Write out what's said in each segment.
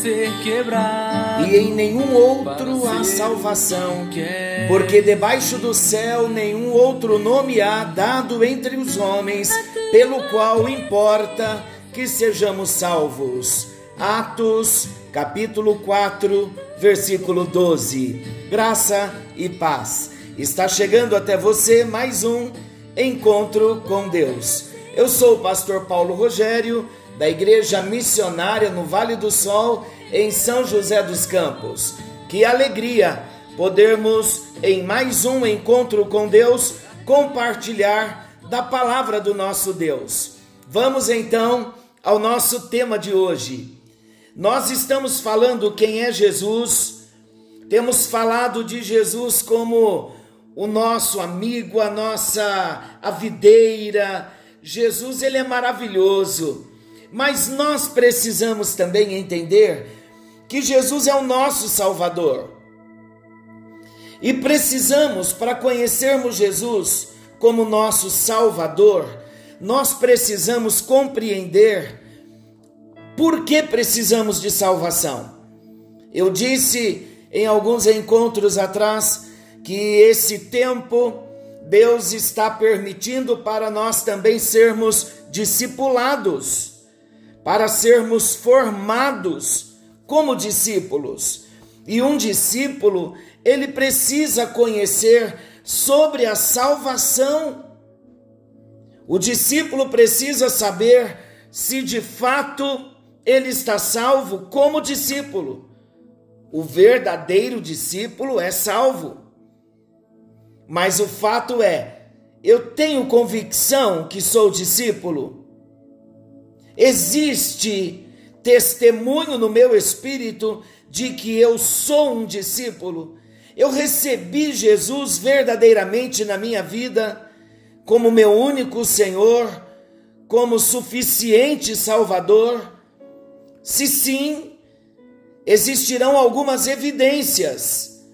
ser quebrado. E em nenhum outro há salvação, porque debaixo do céu nenhum outro nome há dado entre os homens, pelo qual importa que sejamos salvos. Atos, capítulo 4, versículo 12. Graça e paz. Está chegando até você mais um encontro com Deus. Eu sou o pastor Paulo Rogério, da Igreja Missionária no Vale do Sol, em São José dos Campos. Que alegria podermos, em mais um encontro com Deus, compartilhar da palavra do nosso Deus. Vamos então ao nosso tema de hoje. Nós estamos falando quem é Jesus, temos falado de Jesus como o nosso amigo, a nossa a videira. Jesus, ele é maravilhoso. Mas nós precisamos também entender que Jesus é o nosso Salvador. E precisamos, para conhecermos Jesus como nosso Salvador, nós precisamos compreender por que precisamos de salvação. Eu disse em alguns encontros atrás que esse tempo Deus está permitindo para nós também sermos discipulados, para sermos formados como discípulos. E um discípulo, ele precisa conhecer sobre a salvação. O discípulo precisa saber se de fato ele está salvo como discípulo. O verdadeiro discípulo é salvo. Mas o fato é, eu tenho convicção que sou discípulo. Existe testemunho no meu espírito de que eu sou um discípulo. Eu recebi Jesus verdadeiramente na minha vida como meu único Senhor, como suficiente Salvador. Se sim, existirão algumas evidências.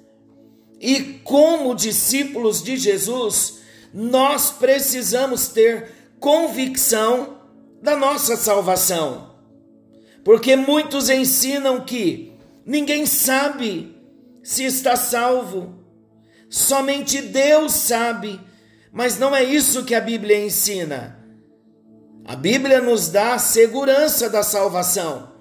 E como discípulos de Jesus, nós precisamos ter convicção da nossa salvação. Porque muitos ensinam que ninguém sabe se está salvo, somente Deus sabe, mas não é isso que a Bíblia ensina. A Bíblia nos dá a segurança da salvação.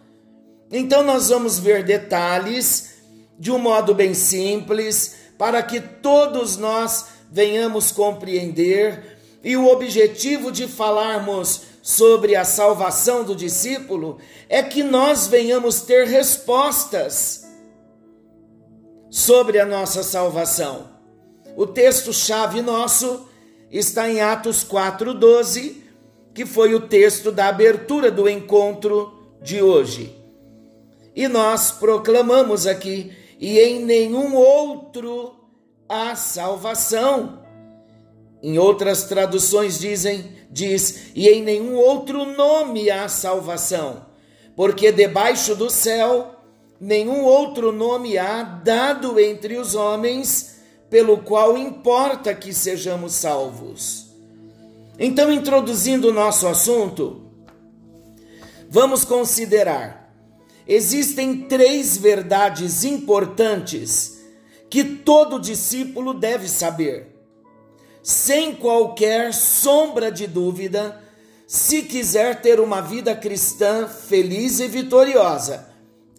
Então nós vamos ver detalhes de um modo bem simples, para que todos nós venhamos compreender. E o objetivo de falarmos sobre a salvação do discípulo é que nós venhamos ter respostas sobre a nossa salvação. O texto-chave nosso está em Atos 4,12, que foi o texto da abertura do encontro de hoje. E nós proclamamos aqui: e em nenhum outro há salvação. Em outras traduções dizem, diz, e em nenhum outro nome há salvação, porque debaixo do céu nenhum outro nome há dado entre os homens pelo qual importa que sejamos salvos. Então, introduzindo o nosso assunto, vamos considerar existem três verdades importantes que todo discípulo deve saber. Sem qualquer sombra de dúvida, se quiser ter uma vida cristã feliz e vitoriosa.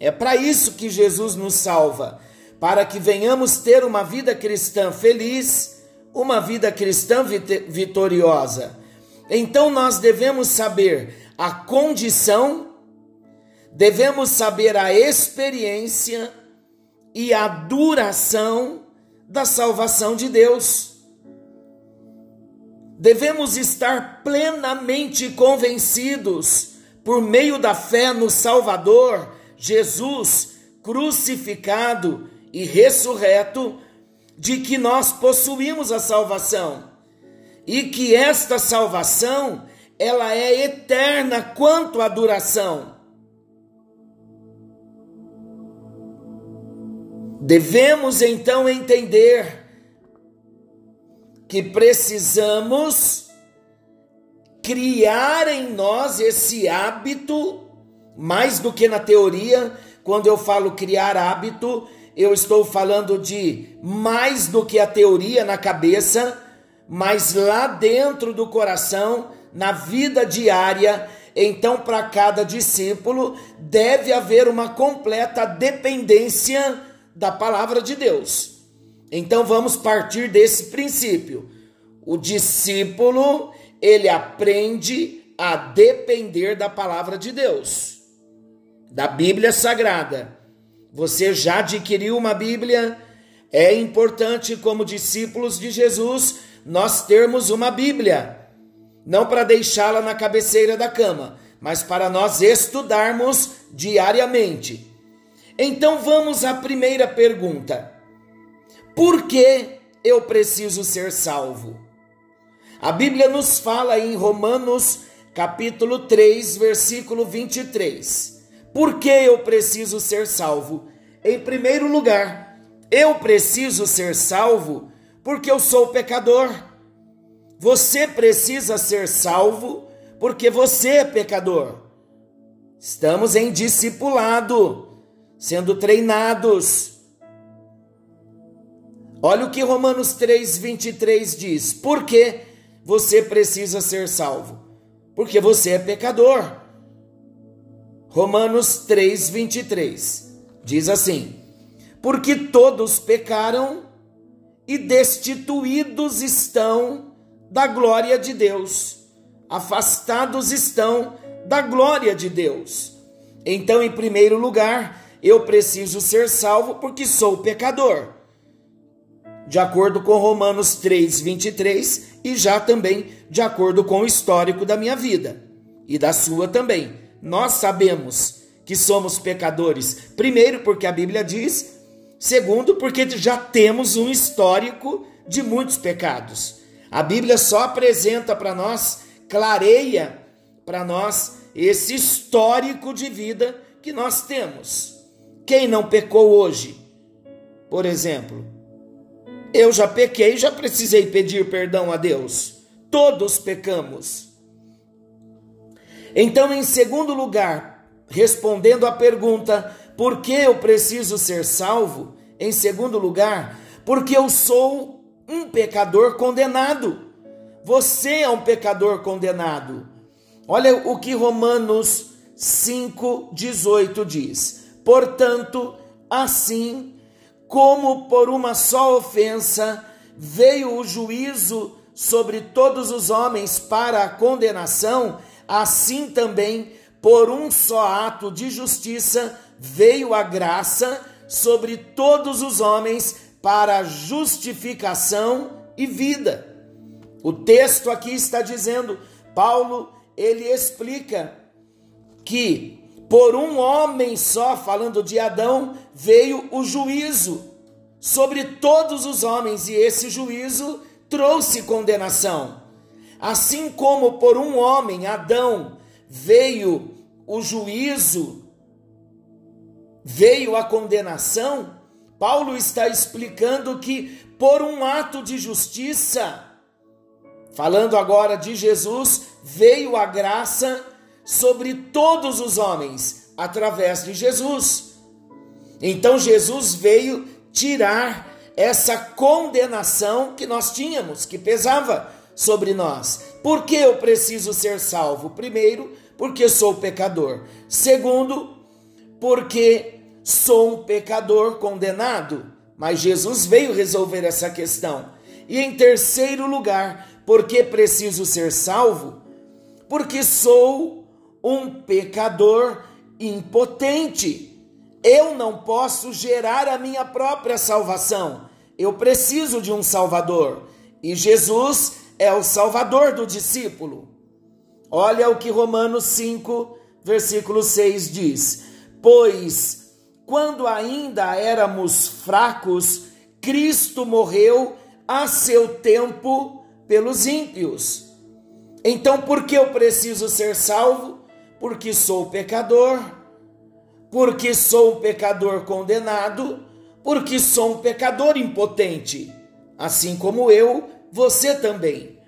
É para isso que Jesus nos salva, para que venhamos ter uma vida cristã feliz, uma vida cristã vitoriosa. Então nós devemos saber a condição devemos saber a experiência e a duração da salvação de Deus. Devemos estar plenamente convencidos, por meio da fé no Salvador, Jesus crucificado e ressurreto, de que nós possuímos a salvação e que esta salvação ela é eterna quanto à duração. Devemos então entender que precisamos criar em nós esse hábito, mais do que na teoria, quando eu falo criar hábito, eu estou falando de mais do que a teoria na cabeça, mas lá dentro do coração, na vida diária. Então, para cada discípulo, deve haver uma completa dependência da palavra de Deus. Então, vamos partir desse princípio. O discípulo, ele aprende a depender da palavra de Deus, da Bíblia Sagrada. Você já adquiriu uma Bíblia? É importante, como discípulos de Jesus, nós termos uma Bíblia, não para deixá-la na cabeceira da cama, mas para nós estudarmos diariamente. Então vamos à primeira pergunta: Por que eu preciso ser salvo? A Bíblia nos fala em Romanos capítulo 3, versículo 23. Por que eu preciso ser salvo? Em primeiro lugar, eu preciso ser salvo porque eu sou pecador. Você precisa ser salvo porque você é pecador. Estamos em discipulado, sendo treinados. Olha o que Romanos 3:23 diz. Por que você precisa ser salvo? Porque você é pecador. Romanos 3:23 diz assim: Porque todos pecaram e destituídos estão da glória de Deus, afastados estão da glória de Deus. Então, em primeiro lugar, eu preciso ser salvo porque sou pecador. De acordo com Romanos 3, 23, e já também de acordo com o histórico da minha vida e da sua também. Nós sabemos que somos pecadores, primeiro, porque a Bíblia diz, segundo, porque já temos um histórico de muitos pecados. A Bíblia só apresenta para nós, clareia para nós esse histórico de vida que nós temos. Quem não pecou hoje? Por exemplo, eu já pequei, já precisei pedir perdão a Deus. Todos pecamos. Então, em segundo lugar, respondendo à pergunta por que eu preciso ser salvo, em segundo lugar, porque eu sou um pecador condenado. Você é um pecador condenado. Olha o que Romanos 5,18 diz. Portanto, assim como por uma só ofensa veio o juízo sobre todos os homens para a condenação, assim também por um só ato de justiça veio a graça sobre todos os homens para justificação e vida. O texto aqui está dizendo, Paulo, ele explica que por um homem só, falando de Adão, veio o juízo sobre todos os homens, e esse juízo trouxe condenação. Assim como por um homem, Adão, veio o juízo, veio a condenação, Paulo está explicando que por um ato de justiça, falando agora de Jesus, veio a graça sobre todos os homens através de Jesus. Então Jesus veio tirar essa condenação que nós tínhamos, que pesava sobre nós. Por que eu preciso ser salvo? Primeiro, porque sou pecador. Segundo, porque sou um pecador condenado, mas Jesus veio resolver essa questão. E em terceiro lugar, porque preciso ser salvo? Porque sou um pecador impotente. Eu não posso gerar a minha própria salvação. Eu preciso de um Salvador. E Jesus é o Salvador do discípulo. Olha o que Romanos 5, versículo 6 diz: Pois quando ainda éramos fracos, Cristo morreu a seu tempo pelos ímpios. Então, por que eu preciso ser salvo? Porque sou pecador, porque sou um pecador condenado, porque sou um pecador impotente, assim como eu, você também.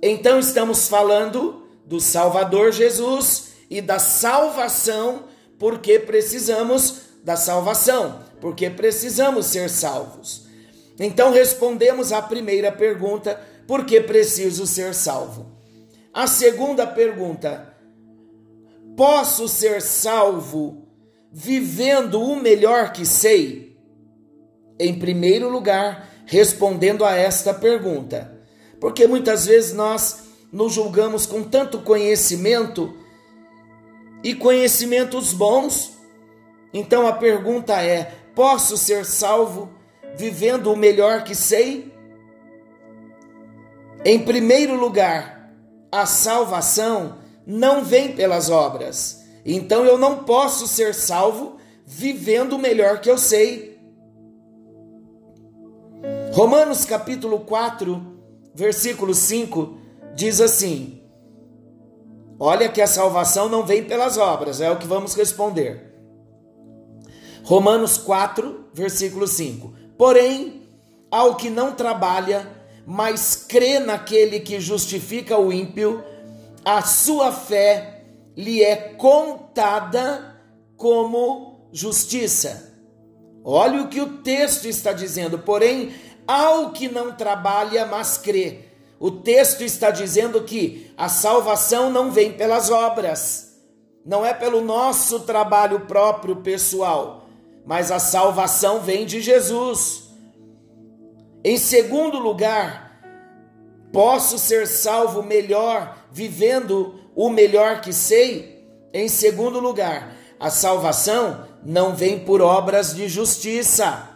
Então, estamos falando do Salvador Jesus e da salvação, porque precisamos da salvação, porque precisamos ser salvos. Então respondemos à primeira pergunta: por que preciso ser salvo? A segunda pergunta: posso ser salvo vivendo o melhor que sei? Em primeiro lugar, respondendo a esta pergunta, porque muitas vezes nós nos julgamos com tanto conhecimento e conhecimentos bons. Então a pergunta é: posso ser salvo vivendo o melhor que sei? Em primeiro lugar, a salvação não vem pelas obras. Então eu não posso ser salvo vivendo o melhor que eu sei. Romanos capítulo 4, versículo 5 diz assim: Olha que a salvação não vem pelas obras, é o que vamos responder. Romanos 4, versículo 5. Porém, ao que não trabalha, mas crê naquele que justifica o ímpio, a sua fé lhe é contada como justiça. Olha o que o texto está dizendo. Porém, ao que não trabalha, mas crê. O texto está dizendo que a salvação não vem pelas obras, não é pelo nosso trabalho próprio pessoal mas a salvação vem de Jesus. Em segundo lugar, posso ser salvo melhor, vivendo o melhor que sei? Em segundo lugar, a salvação não vem por obras de justiça.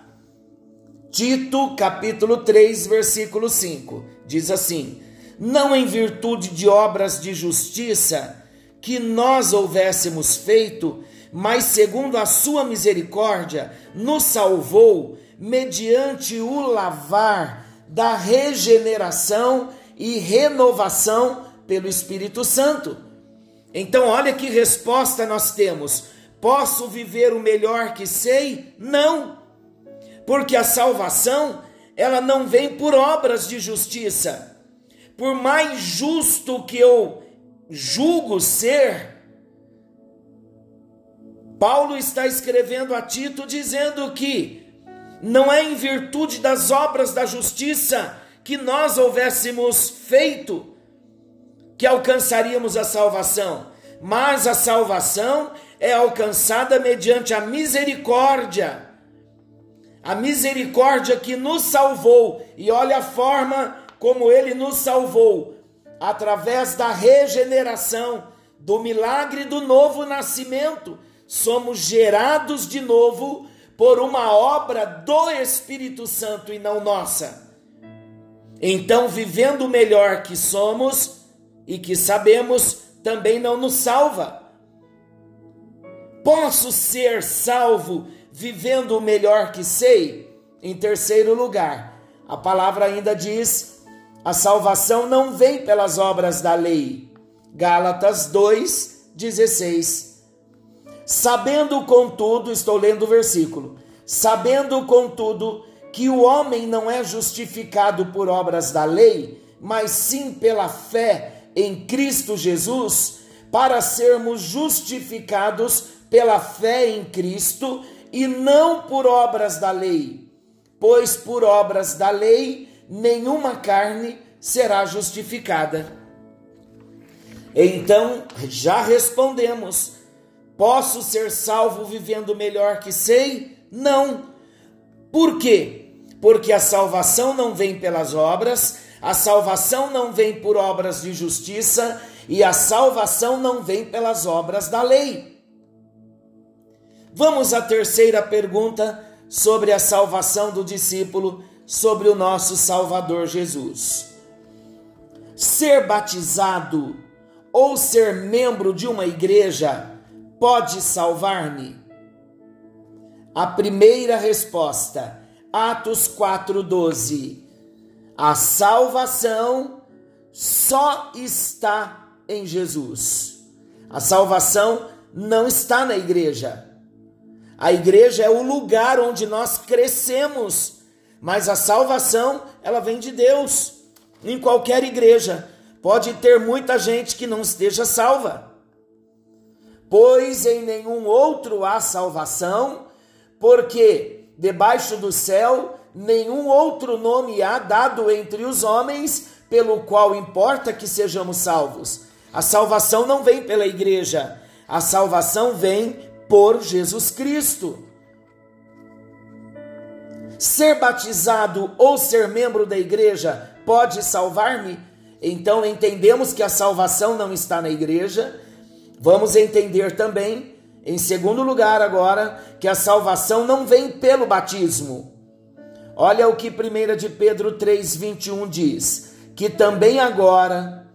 Tito, capítulo 3, versículo 5, diz assim: Não em virtude de obras de justiça que nós houvéssemos feito, mas segundo a sua misericórdia, nos salvou mediante o lavar da regeneração e renovação pelo Espírito Santo. Então, olha que resposta nós temos: posso viver o melhor que sei? Não, porque a salvação ela não vem por obras de justiça. Por mais justo que eu julgo ser, Paulo está escrevendo a Tito dizendo que não é em virtude das obras da justiça que nós houvéssemos feito que alcançaríamos a salvação, mas a salvação é alcançada mediante a misericórdia. A misericórdia que nos salvou, e olha a forma como ele nos salvou através da regeneração, do milagre do novo nascimento somos gerados de novo por uma obra do Espírito Santo e não nossa. Então, vivendo o melhor que somos e que sabemos, também não nos salva. Posso ser salvo vivendo o melhor que sei? Em terceiro lugar, a palavra ainda diz: a salvação não vem pelas obras da lei. Gálatas 2, 16 Sabendo, contudo, estou lendo o versículo, sabendo, contudo, que o homem não é justificado por obras da lei, mas sim pela fé em Cristo Jesus, para sermos justificados pela fé em Cristo e não por obras da lei, pois por obras da lei nenhuma carne será justificada. Então, já respondemos Posso ser salvo vivendo melhor que sei? Não. Por quê? Porque a salvação não vem pelas obras, a salvação não vem por obras de justiça e a salvação não vem pelas obras da lei. Vamos à terceira pergunta sobre a salvação do discípulo, sobre o nosso Salvador Jesus. Ser batizado ou ser membro de uma igreja pode salvar-me? A primeira resposta: Atos 4:12. A salvação só está em Jesus. A salvação não está na igreja. A igreja é o lugar onde nós crescemos, mas a salvação, ela vem de Deus. Em qualquer igreja pode ter muita gente que não esteja salva. Pois em nenhum outro há salvação, porque debaixo do céu nenhum outro nome há dado entre os homens pelo qual importa que sejamos salvos. A salvação não vem pela igreja, a salvação vem por Jesus Cristo. Ser batizado ou ser membro da igreja pode salvar-me? Então entendemos que a salvação não está na igreja. Vamos entender também, em segundo lugar, agora, que a salvação não vem pelo batismo. Olha o que 1 de Pedro 3,21 diz: que também agora,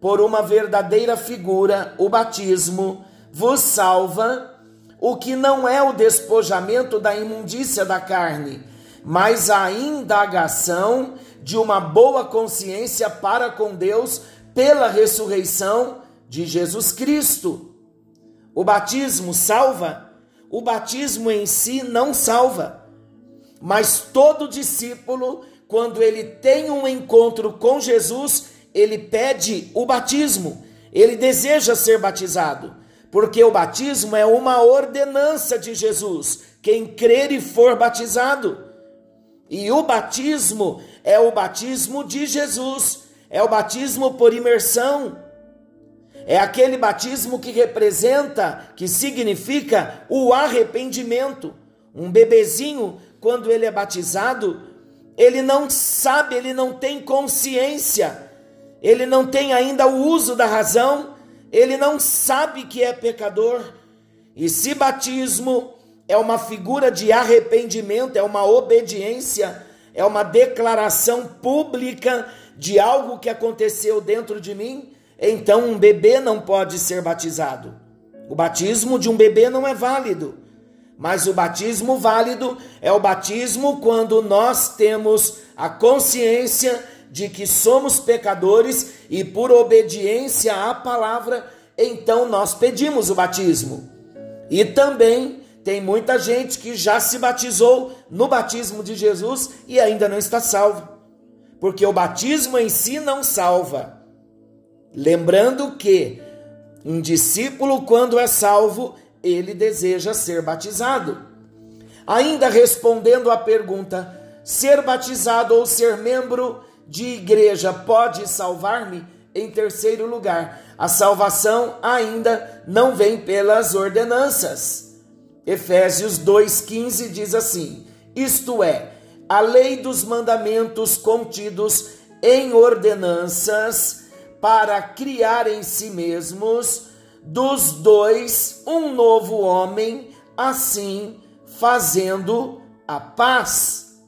por uma verdadeira figura, o batismo, vos salva, o que não é o despojamento da imundícia da carne, mas a indagação de uma boa consciência para com Deus pela ressurreição de Jesus Cristo. O batismo salva? O batismo em si não salva, mas todo discípulo, quando ele tem um encontro com Jesus, ele pede o batismo, ele deseja ser batizado porque o batismo é uma ordenança de Jesus. Quem crer e for batizado. E o batismo é o batismo de Jesus, é o batismo por imersão. É aquele batismo que representa, que significa o arrependimento. Um bebezinho, quando ele é batizado, ele não sabe, ele não tem consciência, ele não tem ainda o uso da razão, ele não sabe que é pecador. E se batismo é uma figura de arrependimento, é uma obediência, é uma declaração pública de algo que aconteceu dentro de mim, então um bebê não pode ser batizado. O batismo de um bebê não é válido. Mas o batismo válido é o batismo quando nós temos a consciência de que somos pecadores e por obediência à palavra, então nós pedimos o batismo. E também tem muita gente que já se batizou no batismo de Jesus e ainda não está salvo, porque o batismo em si não salva. Lembrando que um discípulo, quando é salvo, ele deseja ser batizado. Ainda respondendo à pergunta: ser batizado ou ser membro de igreja pode salvar-me? Em terceiro lugar, a salvação ainda não vem pelas ordenanças. Efésios 2,15 diz assim: isto é, a lei dos mandamentos contidos em ordenanças para criar em si mesmos dos dois um novo homem, assim fazendo a paz.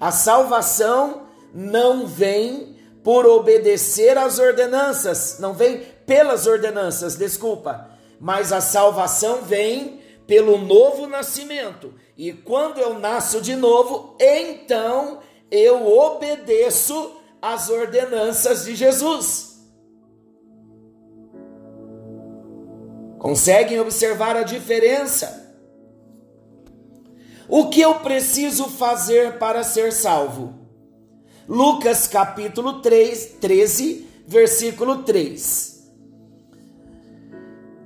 A salvação não vem por obedecer às ordenanças, não vem pelas ordenanças, desculpa, mas a salvação vem pelo novo nascimento. E quando eu nasço de novo, então eu obedeço às ordenanças de Jesus. Conseguem observar a diferença? O que eu preciso fazer para ser salvo? Lucas capítulo 3, 13, versículo 3.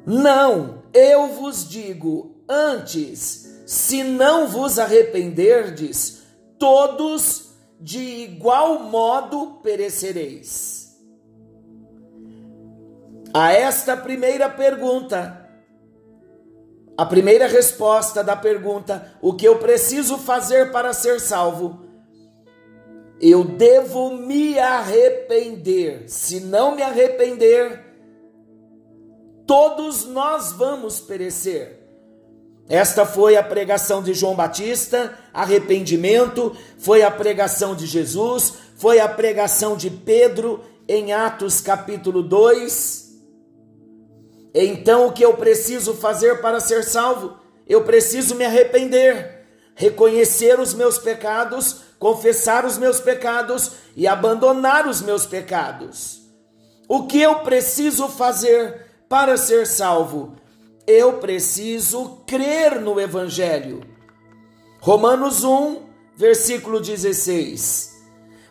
Não, eu vos digo, antes, se não vos arrependerdes, todos de igual modo perecereis. A esta primeira pergunta, a primeira resposta da pergunta: o que eu preciso fazer para ser salvo? eu devo me arrepender. Se não me arrepender, todos nós vamos perecer. Esta foi a pregação de João Batista, arrependimento, foi a pregação de Jesus, foi a pregação de Pedro em Atos capítulo 2. Então, o que eu preciso fazer para ser salvo? Eu preciso me arrepender. reconhecer os meus pecados, confessar os meus pecados e abandonar os meus pecados. O que eu preciso fazer para ser salvo? Eu preciso crer no Evangelho. Romanos 1, versículo 16.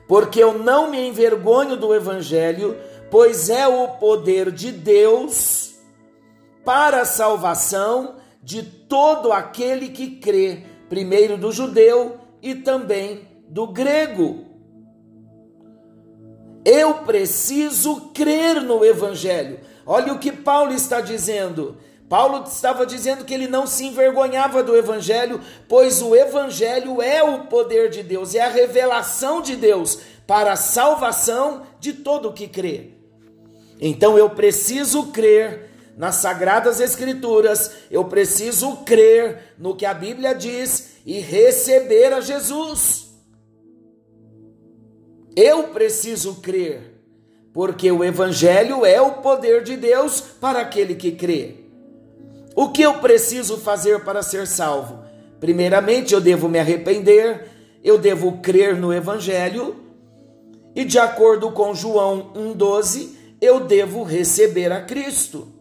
Porque eu não me envergonho do Evangelho, pois é o poder de Deus para a salvação de todo aquele que crê, primeiro do judeu e também do grego. Eu preciso crer no Evangelho. Olha o que Paulo está dizendo. Paulo estava dizendo que ele não se envergonhava do Evangelho, pois o Evangelho é o poder de Deus, é a revelação de Deus para a salvação de todo o que crê. Então eu preciso crer nas Sagradas Escrituras, eu preciso crer no que a Bíblia diz e receber a Jesus. Eu preciso crer, porque o Evangelho é o poder de Deus para aquele que crê. O que eu preciso fazer para ser salvo? Primeiramente, eu devo me arrepender, eu devo crer no Evangelho, e de acordo com João 1,12, eu devo receber a Cristo.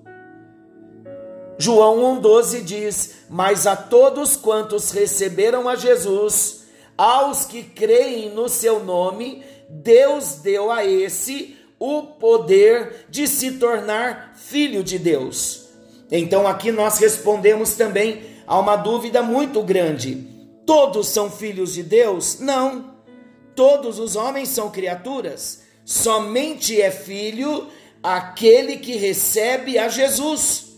João 1,12 diz: Mas a todos quantos receberam a Jesus, aos que creem no seu nome, Deus deu a esse o poder de se tornar filho de Deus. Então aqui nós respondemos também a uma dúvida muito grande: todos são filhos de Deus? Não. Todos os homens são criaturas. Somente é filho aquele que recebe a Jesus.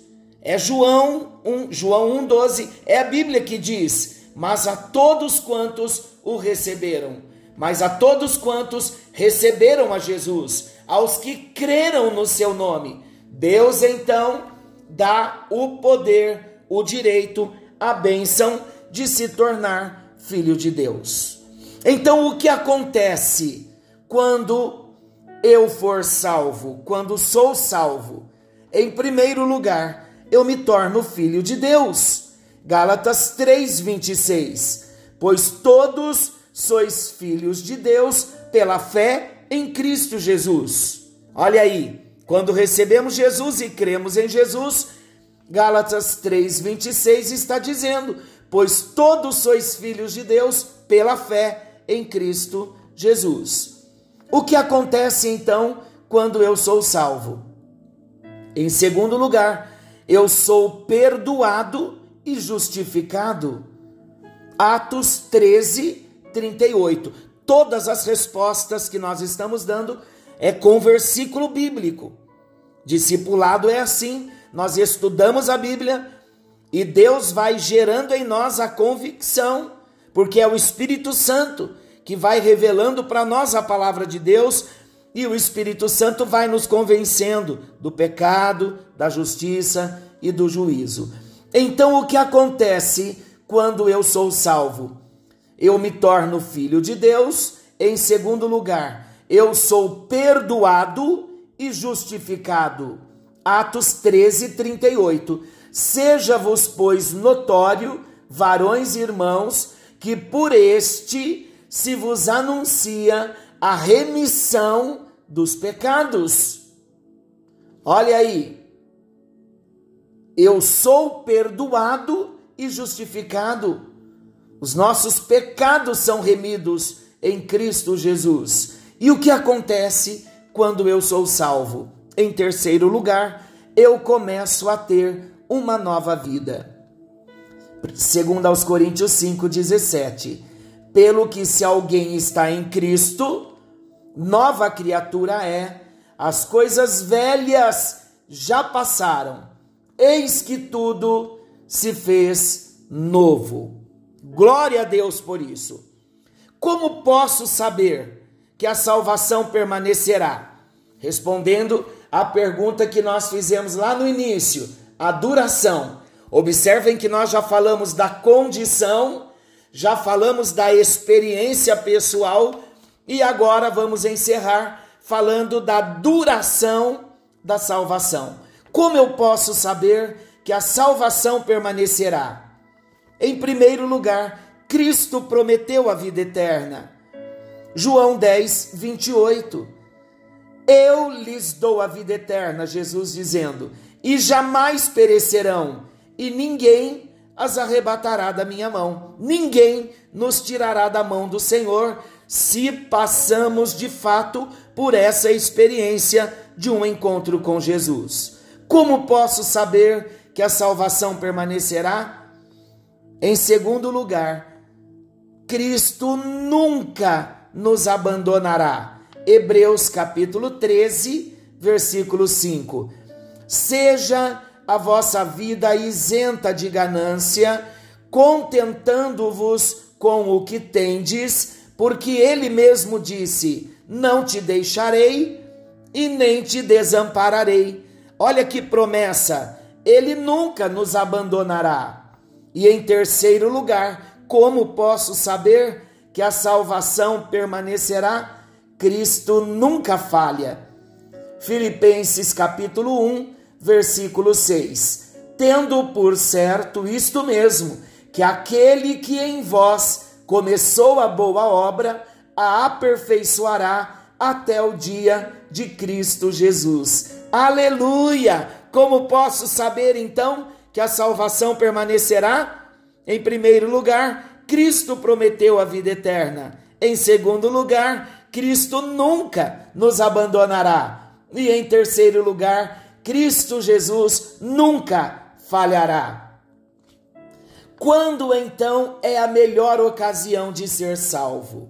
É João 1, João 1,12, é a Bíblia que diz: Mas a todos quantos o receberam, mas a todos quantos receberam a Jesus, aos que creram no seu nome, Deus então dá o poder, o direito, a bênção de se tornar filho de Deus. Então o que acontece quando eu for salvo, quando sou salvo? Em primeiro lugar, eu me torno filho de Deus. Gálatas 3:26. Pois todos sois filhos de Deus pela fé em Cristo Jesus. Olha aí, quando recebemos Jesus e cremos em Jesus, Gálatas 3:26 está dizendo: "Pois todos sois filhos de Deus pela fé em Cristo Jesus". O que acontece então quando eu sou salvo? Em segundo lugar, eu sou perdoado e justificado. Atos 13, 38. Todas as respostas que nós estamos dando é com versículo bíblico. Discipulado é assim, nós estudamos a Bíblia e Deus vai gerando em nós a convicção, porque é o Espírito Santo que vai revelando para nós a palavra de Deus e o Espírito Santo vai nos convencendo do pecado, da justiça e do juízo. Então, o que acontece quando eu sou salvo? Eu me torno filho de Deus. Em segundo lugar, eu sou perdoado e justificado. Atos 13, 38. Seja-vos, pois, notório, varões e irmãos, que por este se vos anuncia a remissão dos pecados. Olha aí, eu sou perdoado e justificado. Os nossos pecados são remidos em Cristo Jesus. E o que acontece quando eu sou salvo? Em terceiro lugar, eu começo a ter uma nova vida. Segundo aos Coríntios 5:17. Pelo que se alguém está em Cristo, nova criatura é, as coisas velhas já passaram, eis que tudo se fez novo. Glória a Deus por isso. Como posso saber que a salvação permanecerá? Respondendo à pergunta que nós fizemos lá no início, a duração. Observem que nós já falamos da condição, já falamos da experiência pessoal e agora vamos encerrar falando da duração da salvação. Como eu posso saber que a salvação permanecerá? Em primeiro lugar, Cristo prometeu a vida eterna. João 10, 28. Eu lhes dou a vida eterna, Jesus dizendo, e jamais perecerão, e ninguém as arrebatará da minha mão. Ninguém nos tirará da mão do Senhor se passamos de fato por essa experiência de um encontro com Jesus. Como posso saber que a salvação permanecerá? Em segundo lugar, Cristo nunca nos abandonará. Hebreus capítulo 13, versículo 5. Seja a vossa vida isenta de ganância, contentando-vos com o que tendes, porque ele mesmo disse: Não te deixarei e nem te desampararei. Olha que promessa! Ele nunca nos abandonará. E em terceiro lugar, como posso saber que a salvação permanecerá? Cristo nunca falha. Filipenses capítulo 1, versículo 6. Tendo por certo isto mesmo, que aquele que em vós começou a boa obra, a aperfeiçoará até o dia de Cristo Jesus. Aleluia! Como posso saber então que a salvação permanecerá? Em primeiro lugar, Cristo prometeu a vida eterna. Em segundo lugar, Cristo nunca nos abandonará. E em terceiro lugar, Cristo Jesus nunca falhará. Quando então é a melhor ocasião de ser salvo?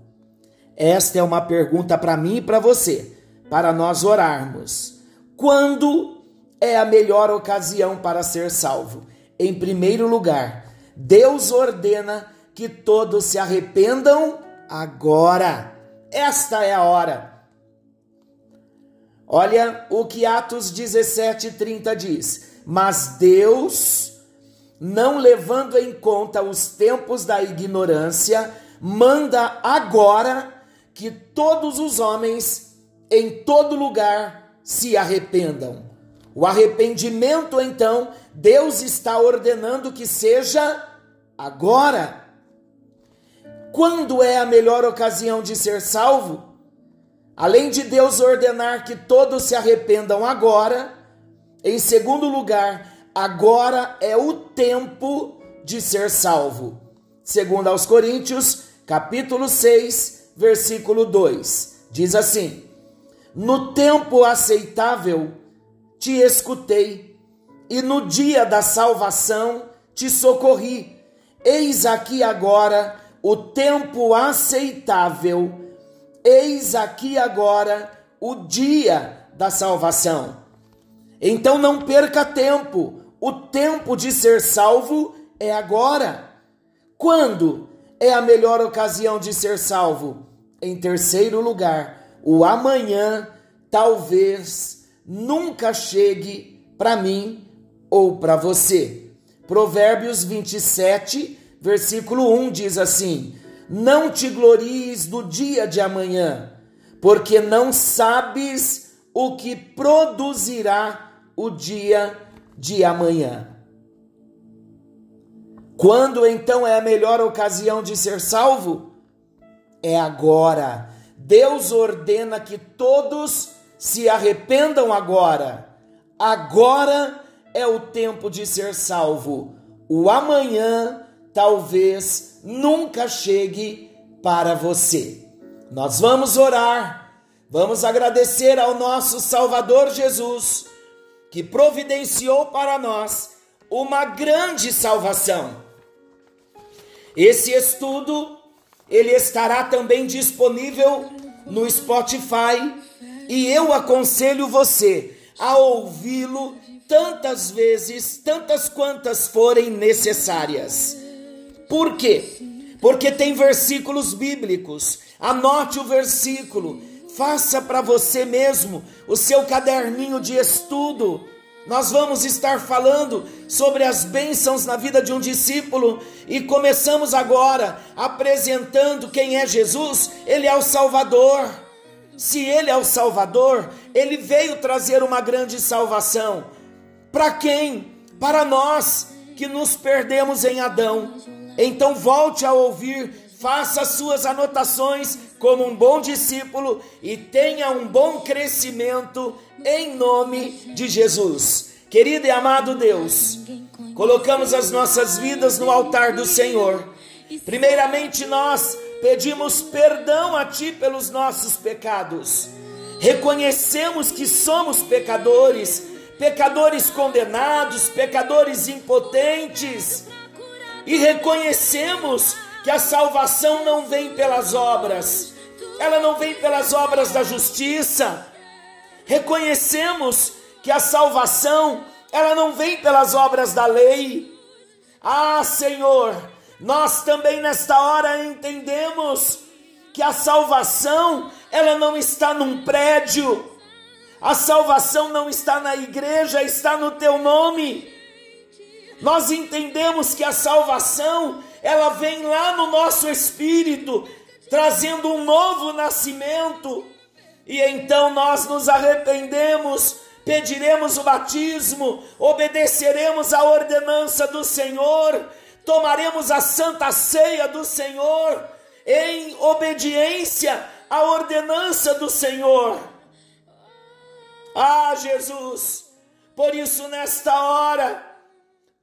Esta é uma pergunta para mim e para você, para nós orarmos. Quando é a melhor ocasião para ser salvo? Em primeiro lugar, Deus ordena que todos se arrependam agora. Esta é a hora. Olha o que Atos 17:30 diz: "Mas Deus, não levando em conta os tempos da ignorância, manda agora que todos os homens em todo lugar se arrependam." O arrependimento, então, Deus está ordenando que seja agora. Quando é a melhor ocasião de ser salvo? Além de Deus ordenar que todos se arrependam agora, em segundo lugar, agora é o tempo de ser salvo. Segundo aos Coríntios, capítulo 6, versículo 2. Diz assim: No tempo aceitável te escutei, e no dia da salvação te socorri. Eis aqui agora o tempo aceitável Eis aqui agora o dia da salvação. Então não perca tempo, o tempo de ser salvo é agora. Quando é a melhor ocasião de ser salvo? Em terceiro lugar, o amanhã talvez nunca chegue para mim ou para você. Provérbios 27, versículo 1 diz assim: não te glories do dia de amanhã, porque não sabes o que produzirá o dia de amanhã. Quando então é a melhor ocasião de ser salvo? É agora. Deus ordena que todos se arrependam agora. Agora é o tempo de ser salvo. O amanhã talvez nunca chegue para você. Nós vamos orar, vamos agradecer ao nosso Salvador Jesus, que providenciou para nós uma grande salvação. Esse estudo ele estará também disponível no Spotify e eu aconselho você a ouvi-lo tantas vezes, tantas quantas forem necessárias. Por quê? Porque tem versículos bíblicos. Anote o versículo. Faça para você mesmo o seu caderninho de estudo. Nós vamos estar falando sobre as bênçãos na vida de um discípulo e começamos agora apresentando quem é Jesus. Ele é o Salvador. Se ele é o Salvador, ele veio trazer uma grande salvação. Para quem? Para nós que nos perdemos em Adão Então volte a ouvir, faça suas anotações como um bom discípulo e tenha um bom crescimento em nome de Jesus. Querido e amado Deus, colocamos as nossas vidas no altar do Senhor. Primeiramente, nós pedimos perdão a Ti pelos nossos pecados. Reconhecemos que somos pecadores, pecadores condenados, pecadores impotentes, e reconhecemos que a salvação não vem pelas obras, ela não vem pelas obras da justiça. Reconhecemos que a salvação, ela não vem pelas obras da lei. Ah, Senhor, nós também nesta hora entendemos que a salvação, ela não está num prédio. A salvação não está na igreja, está no teu nome. Nós entendemos que a salvação, ela vem lá no nosso espírito, trazendo um novo nascimento. E então nós nos arrependemos pediremos o batismo, obedeceremos a ordenança do Senhor, tomaremos a santa ceia do Senhor em obediência à ordenança do Senhor. Ah, Jesus, por isso nesta hora,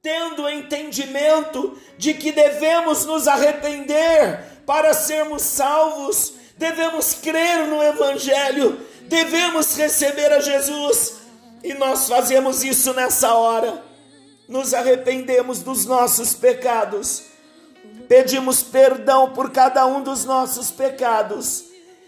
tendo entendimento de que devemos nos arrepender para sermos salvos, devemos crer no Evangelho, devemos receber a Jesus e nós fazemos isso nessa hora. Nos arrependemos dos nossos pecados. Pedimos perdão por cada um dos nossos pecados.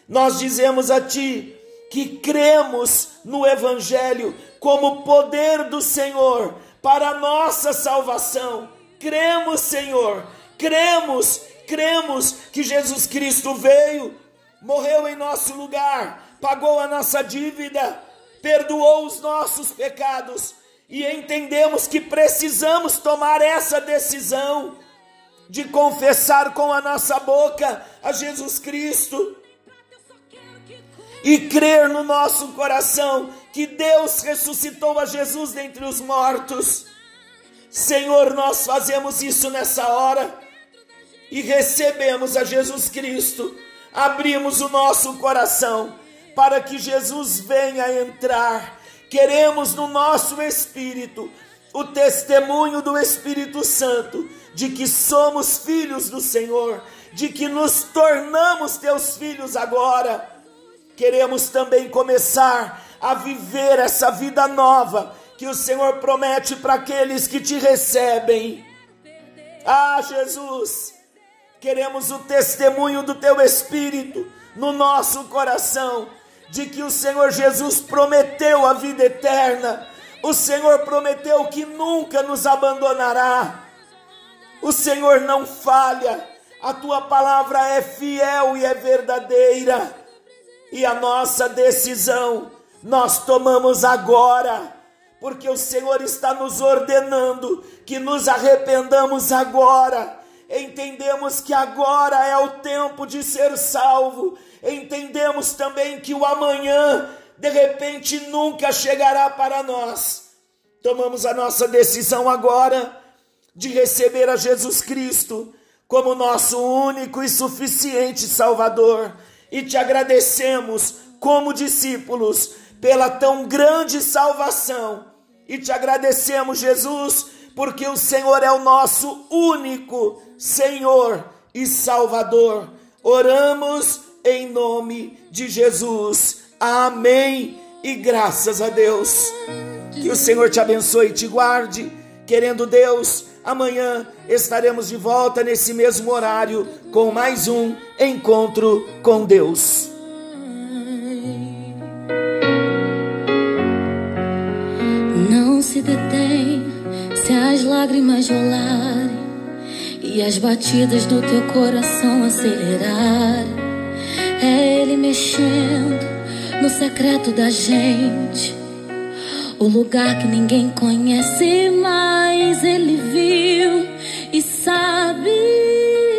Nós dizemos a Ti que cremos no Evangelho como poder do Senhor para a nossa salvação. Cremos, Senhor, cremos, cremos que Jesus Cristo veio, morreu em nosso lugar, pagou a nossa dívida perdoou os nossos pecados e entendemos que precisamos tomar essa decisão de confessar com a nossa boca a Jesus Cristo e crer no nosso coração que Deus ressuscitou a Jesus dentre os mortos. Senhor, nós fazemos isso nessa hora e recebemos a Jesus Cristo, abrimos o nosso coração para que Jesus venha entrar. Queremos no nosso espírito o testemunho do Espírito Santo de que somos filhos do Senhor, de que nos tornamos teus filhos agora. Queremos também começar a viver essa vida nova que o Senhor promete para aqueles que te recebem. Ah, Jesus, queremos o testemunho do teu Espírito no nosso coração de que o Senhor Jesus prometeu a vida eterna, o Senhor prometeu que nunca nos abandonará, o Senhor não falha, a tua palavra é fiel e é verdadeira, e a nossa decisão nós tomamos agora, porque o Senhor está nos ordenando que nos arrependamos agora. Entendemos que agora é o tempo de ser salvo entendemos também que o amanhã, de repente, nunca chegará para nós. Tomamos a nossa decisão agora de receber a Jesus Cristo como nosso único e suficiente Salvador e te agradecemos como discípulos pela tão grande salvação e te agradecemos, Jesus, porque o Senhor é o nosso único Senhor e Salvador. Oramos em nome de Jesus. Amém. E graças a Deus. Que o Senhor te abençoe e te guarde. Querendo Deus, amanhã estaremos de volta nesse mesmo horário com mais um encontro com Deus. Se detém se as lágrimas rolarem e as batidas do teu coração acelerarem é Ele mexendo no secreto da gente. O lugar que ninguém conhece, mas Ele viu e sabe.